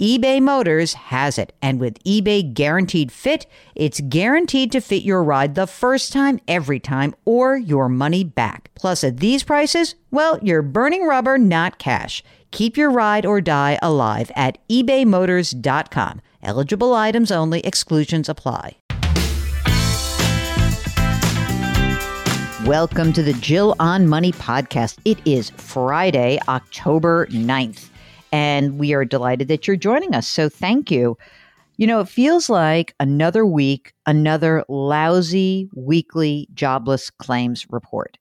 eBay Motors has it. And with eBay Guaranteed Fit, it's guaranteed to fit your ride the first time, every time, or your money back. Plus, at these prices, well, you're burning rubber, not cash. Keep your ride or die alive at ebaymotors.com. Eligible items only, exclusions apply. Welcome to the Jill on Money podcast. It is Friday, October 9th and we are delighted that you're joining us. So thank you. You know, it feels like another week, another lousy weekly jobless claims report.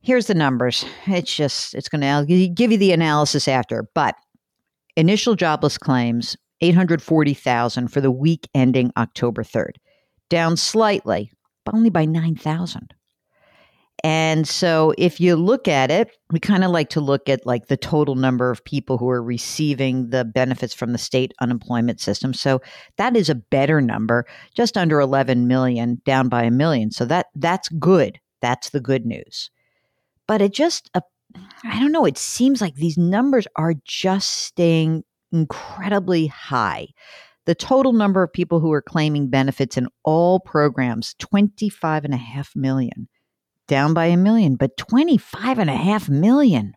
Here's the numbers. It's just, it's going to give you the analysis after. But initial jobless claims, 840,000 for the week ending October 3rd, down slightly, but only by 9,000. And so if you look at it, we kind of like to look at like the total number of people who are receiving the benefits from the state unemployment system. So that is a better number, just under 11 million, down by a million. So that that's good. That's the good news. But it just uh, I don't know, it seems like these numbers are just staying incredibly high. The total number of people who are claiming benefits in all programs, 25 and a half million down by a million, but 25 and a half million.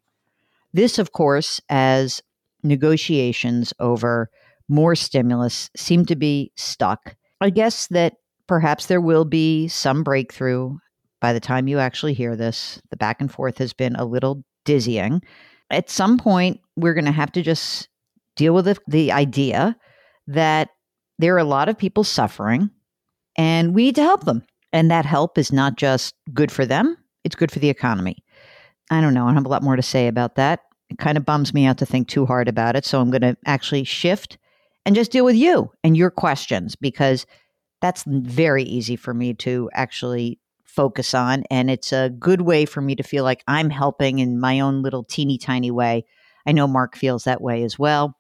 This, of course, as negotiations over more stimulus seem to be stuck. I guess that perhaps there will be some breakthrough by the time you actually hear this. The back and forth has been a little dizzying. At some point, we're going to have to just deal with the, the idea that there are a lot of people suffering and we need to help them. And that help is not just good for them, it's good for the economy. I don't know. I have a lot more to say about that. It kind of bums me out to think too hard about it. So I'm going to actually shift and just deal with you and your questions because that's very easy for me to actually focus on. And it's a good way for me to feel like I'm helping in my own little teeny tiny way. I know Mark feels that way as well.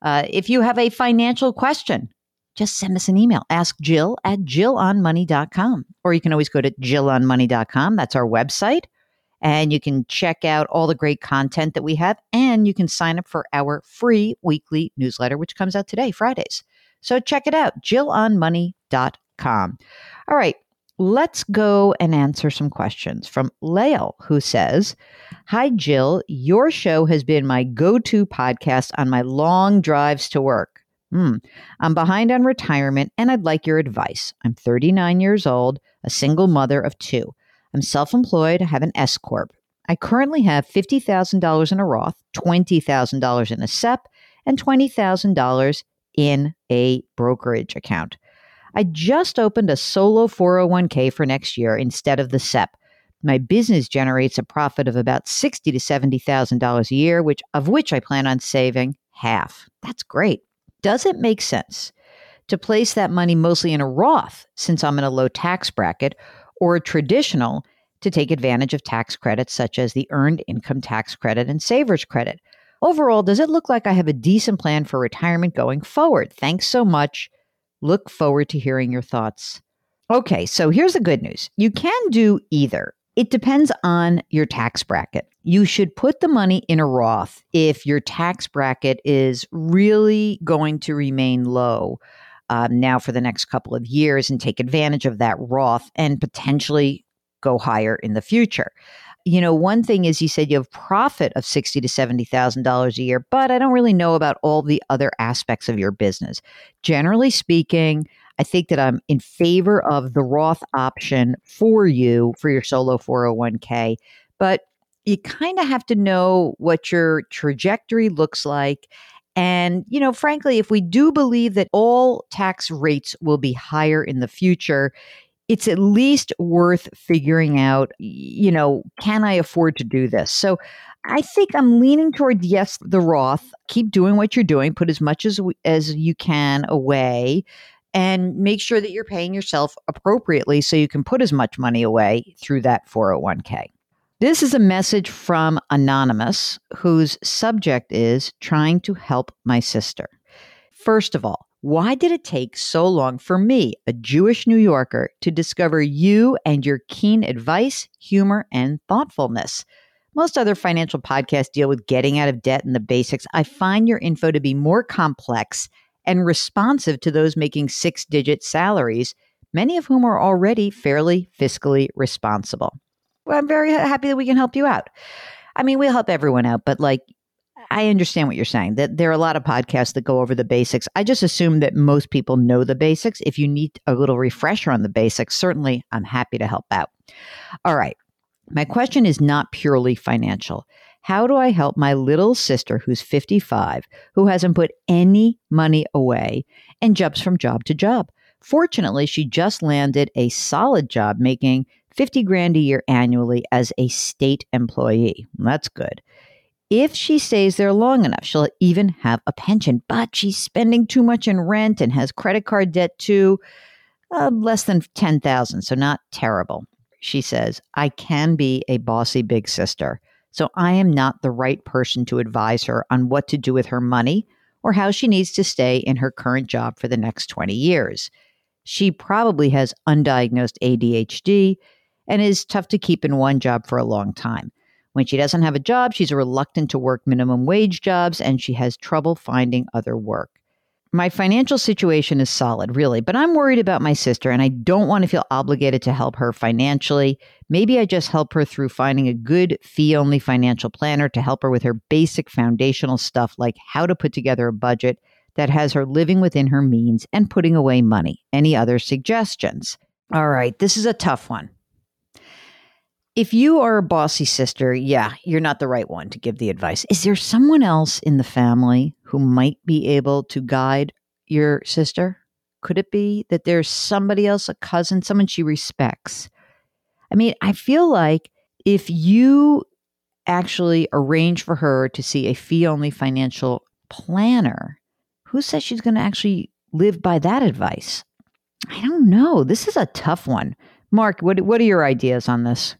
Uh, if you have a financial question, just send us an email. Ask Jill at jillonmoney.com. Or you can always go to jillonmoney.com. That's our website. And you can check out all the great content that we have. And you can sign up for our free weekly newsletter, which comes out today, Fridays. So check it out, jillonmoney.com. All right, let's go and answer some questions from Lael, who says, Hi, Jill. Your show has been my go to podcast on my long drives to work. Hmm. I'm behind on retirement and I'd like your advice. I'm 39 years old, a single mother of two. I'm self employed, I have an S Corp. I currently have $50,000 in a Roth, $20,000 in a SEP, and $20,000 in a brokerage account. I just opened a solo 401k for next year instead of the SEP. My business generates a profit of about sixty to seventy thousand dollars a year, which of which I plan on saving half. That's great. Does it make sense to place that money mostly in a Roth since I'm in a low tax bracket or a traditional to take advantage of tax credits such as the earned income tax credit and savers credit? Overall, does it look like I have a decent plan for retirement going forward? Thanks so much. Look forward to hearing your thoughts. Okay, so here's the good news you can do either. It depends on your tax bracket. You should put the money in a Roth if your tax bracket is really going to remain low um, now for the next couple of years and take advantage of that Roth and potentially go higher in the future. You know, one thing is you said you have profit of sixty to seventy thousand dollars a year, but I don't really know about all the other aspects of your business. Generally speaking, I think that I'm in favor of the Roth option for you for your solo 401k. But you kind of have to know what your trajectory looks like. And, you know, frankly, if we do believe that all tax rates will be higher in the future, it's at least worth figuring out, you know, can I afford to do this? So I think I'm leaning toward yes, the Roth. Keep doing what you're doing, put as much as as you can away and make sure that you're paying yourself appropriately so you can put as much money away through that 401k. This is a message from Anonymous, whose subject is trying to help my sister. First of all, why did it take so long for me, a Jewish New Yorker, to discover you and your keen advice, humor, and thoughtfulness? Most other financial podcasts deal with getting out of debt and the basics. I find your info to be more complex and responsive to those making six digit salaries, many of whom are already fairly fiscally responsible. Well, I'm very happy that we can help you out. I mean, we'll help everyone out, but like, I understand what you're saying that there are a lot of podcasts that go over the basics. I just assume that most people know the basics. If you need a little refresher on the basics, certainly I'm happy to help out. All right. My question is not purely financial. How do I help my little sister who's 55, who hasn't put any money away and jumps from job to job? Fortunately, she just landed a solid job making 50 grand a year annually as a state employee. That's good. If she stays there long enough, she'll even have a pension, but she's spending too much in rent and has credit card debt too. Uh, less than 10,000, so not terrible. She says, I can be a bossy big sister. So I am not the right person to advise her on what to do with her money or how she needs to stay in her current job for the next 20 years. She probably has undiagnosed ADHD and is tough to keep in one job for a long time. When she doesn't have a job, she's reluctant to work minimum wage jobs and she has trouble finding other work. My financial situation is solid, really, but I'm worried about my sister and I don't want to feel obligated to help her financially. Maybe I just help her through finding a good fee only financial planner to help her with her basic foundational stuff like how to put together a budget that has her living within her means and putting away money. Any other suggestions? All right, this is a tough one. If you are a bossy sister, yeah, you're not the right one to give the advice. Is there someone else in the family who might be able to guide your sister? Could it be that there's somebody else, a cousin, someone she respects? I mean, I feel like if you actually arrange for her to see a fee only financial planner, who says she's going to actually live by that advice? I don't know. This is a tough one. Mark, what, what are your ideas on this?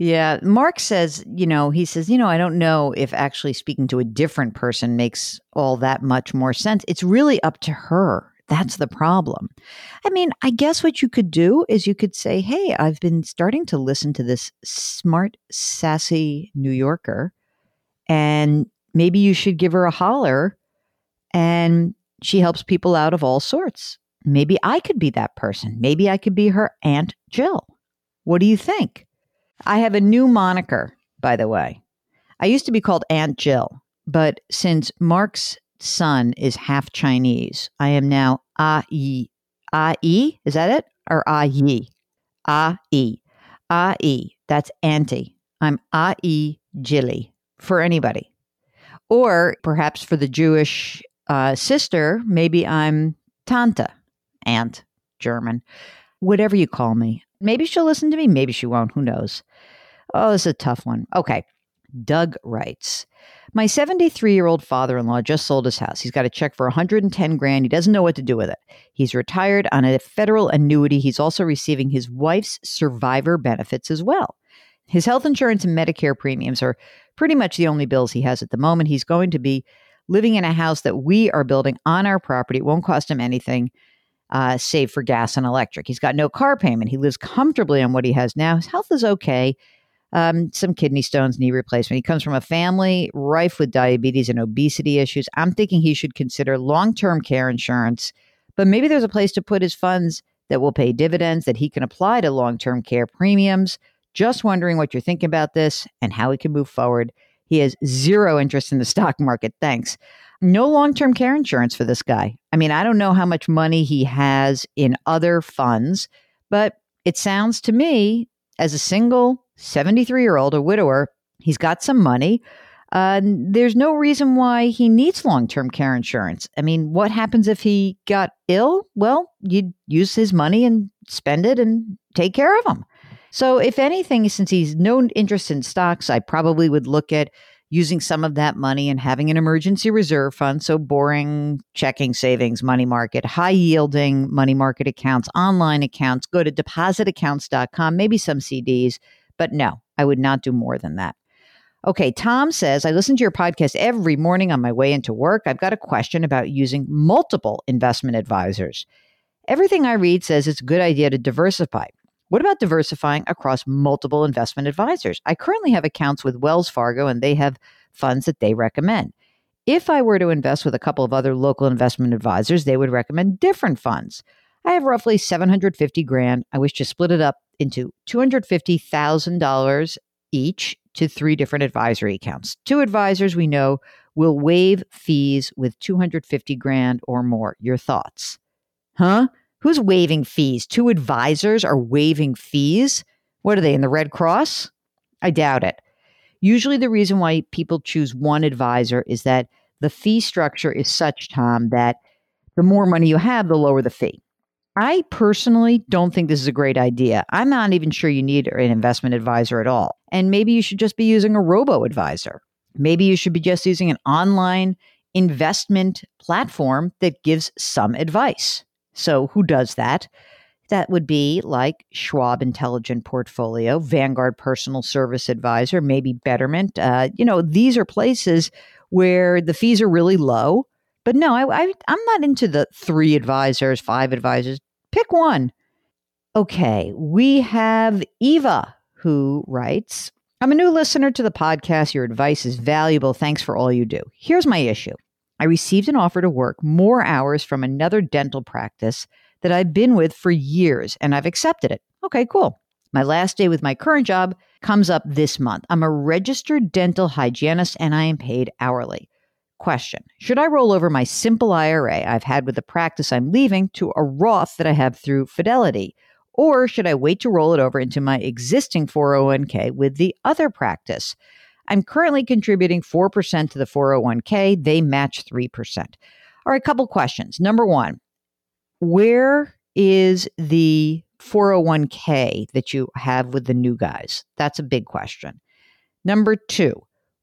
Yeah. Mark says, you know, he says, you know, I don't know if actually speaking to a different person makes all that much more sense. It's really up to her. That's the problem. I mean, I guess what you could do is you could say, hey, I've been starting to listen to this smart, sassy New Yorker, and maybe you should give her a holler. And she helps people out of all sorts. Maybe I could be that person. Maybe I could be her Aunt Jill. What do you think? I have a new moniker, by the way. I used to be called Aunt Jill, but since Mark's son is half Chinese, I am now A Yi. A Yi? Is that it? Or A Yi? A Yi. A Yi. That's Auntie. I'm A Yi Jilly for anybody. Or perhaps for the Jewish uh, sister, maybe I'm Tante, Aunt, German, whatever you call me. Maybe she'll listen to me. Maybe she won't. Who knows? Oh, this is a tough one. Okay. Doug writes My 73 year old father in law just sold his house. He's got a check for 110 grand. He doesn't know what to do with it. He's retired on a federal annuity. He's also receiving his wife's survivor benefits as well. His health insurance and Medicare premiums are pretty much the only bills he has at the moment. He's going to be living in a house that we are building on our property. It won't cost him anything uh, save for gas and electric. He's got no car payment. He lives comfortably on what he has now. His health is okay. Um, some kidney stones, knee replacement. He comes from a family rife with diabetes and obesity issues. I'm thinking he should consider long term care insurance, but maybe there's a place to put his funds that will pay dividends that he can apply to long term care premiums. Just wondering what you're thinking about this and how he can move forward. He has zero interest in the stock market. Thanks no long term care insurance for this guy. I mean, I don't know how much money he has in other funds, but it sounds to me as a single 73 year old, a widower. He's got some money. Uh, there's no reason why he needs long term care insurance. I mean, what happens if he got ill? Well, you'd use his money and spend it and take care of him. So, if anything, since he's no interest in stocks, I probably would look at using some of that money and having an emergency reserve fund. So, boring checking, savings, money market, high yielding money market accounts, online accounts. Go to depositaccounts.com, maybe some CDs, but no, I would not do more than that. Okay, Tom says, I listen to your podcast every morning on my way into work. I've got a question about using multiple investment advisors. Everything I read says it's a good idea to diversify. What about diversifying across multiple investment advisors? I currently have accounts with Wells Fargo and they have funds that they recommend. If I were to invest with a couple of other local investment advisors, they would recommend different funds. I have roughly 750 grand. I wish to split it up into $250,000 each to three different advisory accounts. Two advisors we know will waive fees with 250 grand or more. Your thoughts? Huh? Who's waiving fees? Two advisors are waiving fees? What are they in the Red Cross? I doubt it. Usually, the reason why people choose one advisor is that the fee structure is such, Tom, that the more money you have, the lower the fee. I personally don't think this is a great idea. I'm not even sure you need an investment advisor at all. And maybe you should just be using a robo advisor. Maybe you should be just using an online investment platform that gives some advice. So, who does that? That would be like Schwab Intelligent Portfolio, Vanguard Personal Service Advisor, maybe Betterment. Uh, you know, these are places where the fees are really low but no, I, I I'm not into the three advisors, five advisors. Pick one. Okay, we have Eva who writes, I'm a new listener to the podcast. Your advice is valuable. Thanks for all you do. Here's my issue. I received an offer to work more hours from another dental practice that I've been with for years, and I've accepted it. Okay, cool. My last day with my current job comes up this month. I'm a registered dental hygienist and I am paid hourly. Question Should I roll over my simple IRA I've had with the practice I'm leaving to a Roth that I have through Fidelity? Or should I wait to roll it over into my existing 401k with the other practice? I'm currently contributing 4% to the 401k. They match 3%. All right, couple questions. Number one, where is the 401k that you have with the new guys? That's a big question. Number two,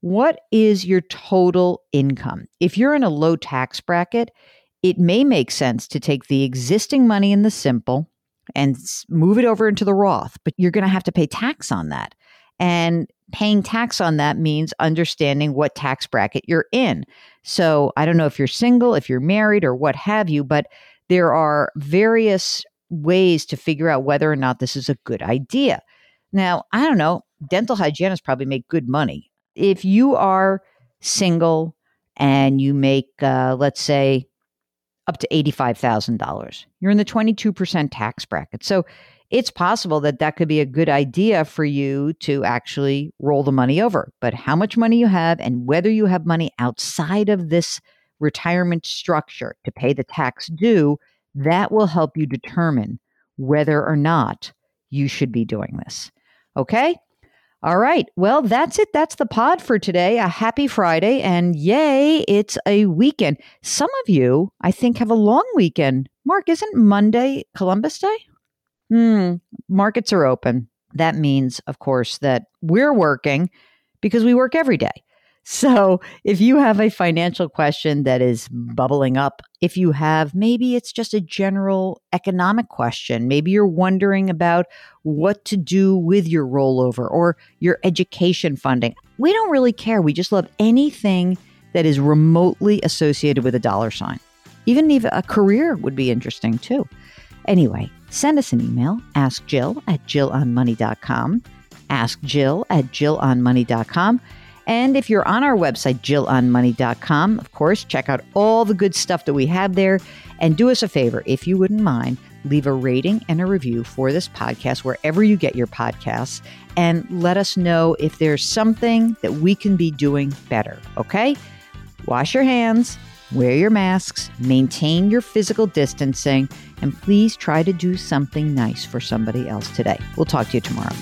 what is your total income? If you're in a low tax bracket, it may make sense to take the existing money in the simple and move it over into the Roth, but you're going to have to pay tax on that. And paying tax on that means understanding what tax bracket you're in. So I don't know if you're single, if you're married, or what have you, but there are various ways to figure out whether or not this is a good idea. Now, I don't know, dental hygienists probably make good money if you are single and you make, uh, let's say, up to $85,000, you're in the 22% tax bracket. So it's possible that that could be a good idea for you to actually roll the money over. But how much money you have and whether you have money outside of this retirement structure to pay the tax due, that will help you determine whether or not you should be doing this. Okay? All right. Well, that's it. That's the pod for today. A happy Friday. And yay, it's a weekend. Some of you, I think, have a long weekend. Mark, isn't Monday Columbus Day? Hmm. Markets are open. That means, of course, that we're working because we work every day. So, if you have a financial question that is bubbling up, if you have maybe it's just a general economic question, maybe you're wondering about what to do with your rollover or your education funding, we don't really care. We just love anything that is remotely associated with a dollar sign. Even if a career would be interesting too. Anyway, send us an email, ask Jill at jillonmoney.com. Ask Jill at jillonmoney.com. And if you're on our website, jillonmoney.com, of course, check out all the good stuff that we have there. And do us a favor, if you wouldn't mind, leave a rating and a review for this podcast wherever you get your podcasts. And let us know if there's something that we can be doing better. Okay? Wash your hands, wear your masks, maintain your physical distancing, and please try to do something nice for somebody else today. We'll talk to you tomorrow.